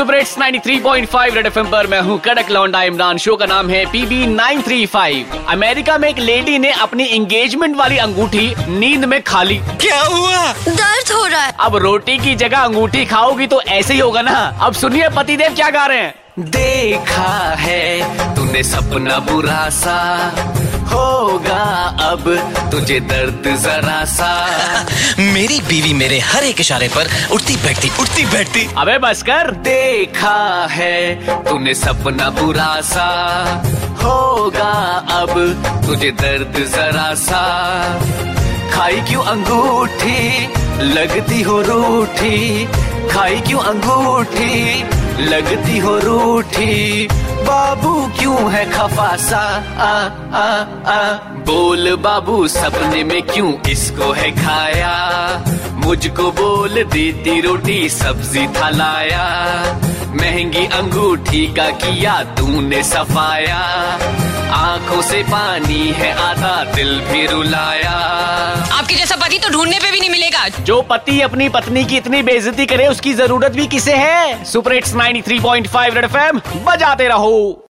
Super hits 93.5 red FM पर मैं हूँ कड़क लौंडा इमरान। शो का नाम है पीबी 935 अमेरिका में एक लेडी ने अपनी एंगेजमेंट वाली अंगूठी नींद में खा ली। क्या हुआ? दर्द हो रहा है। अब रोटी की जगह अंगूठी खाओगी तो ऐसे ही होगा ना। अब सुनिए पतिदेव क्या गा रहे हैं। देखा है तूने सपना बुरा सा। अब तुझे दर्द जरा सा। मेरी बीवी मेरे हर एक इशारे पर उठती बैठती उठती बैठती। अबे बस कर देखा है तूने सपना बुरा सा। होगा अब तुझे दर्द जरा सा। खाई क्यों अंगूठी? लगती हो रूठी। खाई क्यों अंगूठी? लगती हो रूठी। बाबू क्यों है खफासा आ आ आ। बोल बाबू, सपने में क्यों इसको है खाया? मुझको बोल, देती रोटी, सब्ज़ी था लाया महँगी अंगूठी का किया तूने सफाया। आँखों से पानी है आधा, दिल भी रुलाया। आपके जैसा पति तो ढूँढने पे भी नहीं मिलेगा। जो पति अपनी पत्नी की इतनी बेइज्जती करे, उसकी ज़रूरत भी किसे है? सुपर हिट्स 93.5 रेड एफएम बजाते रहो।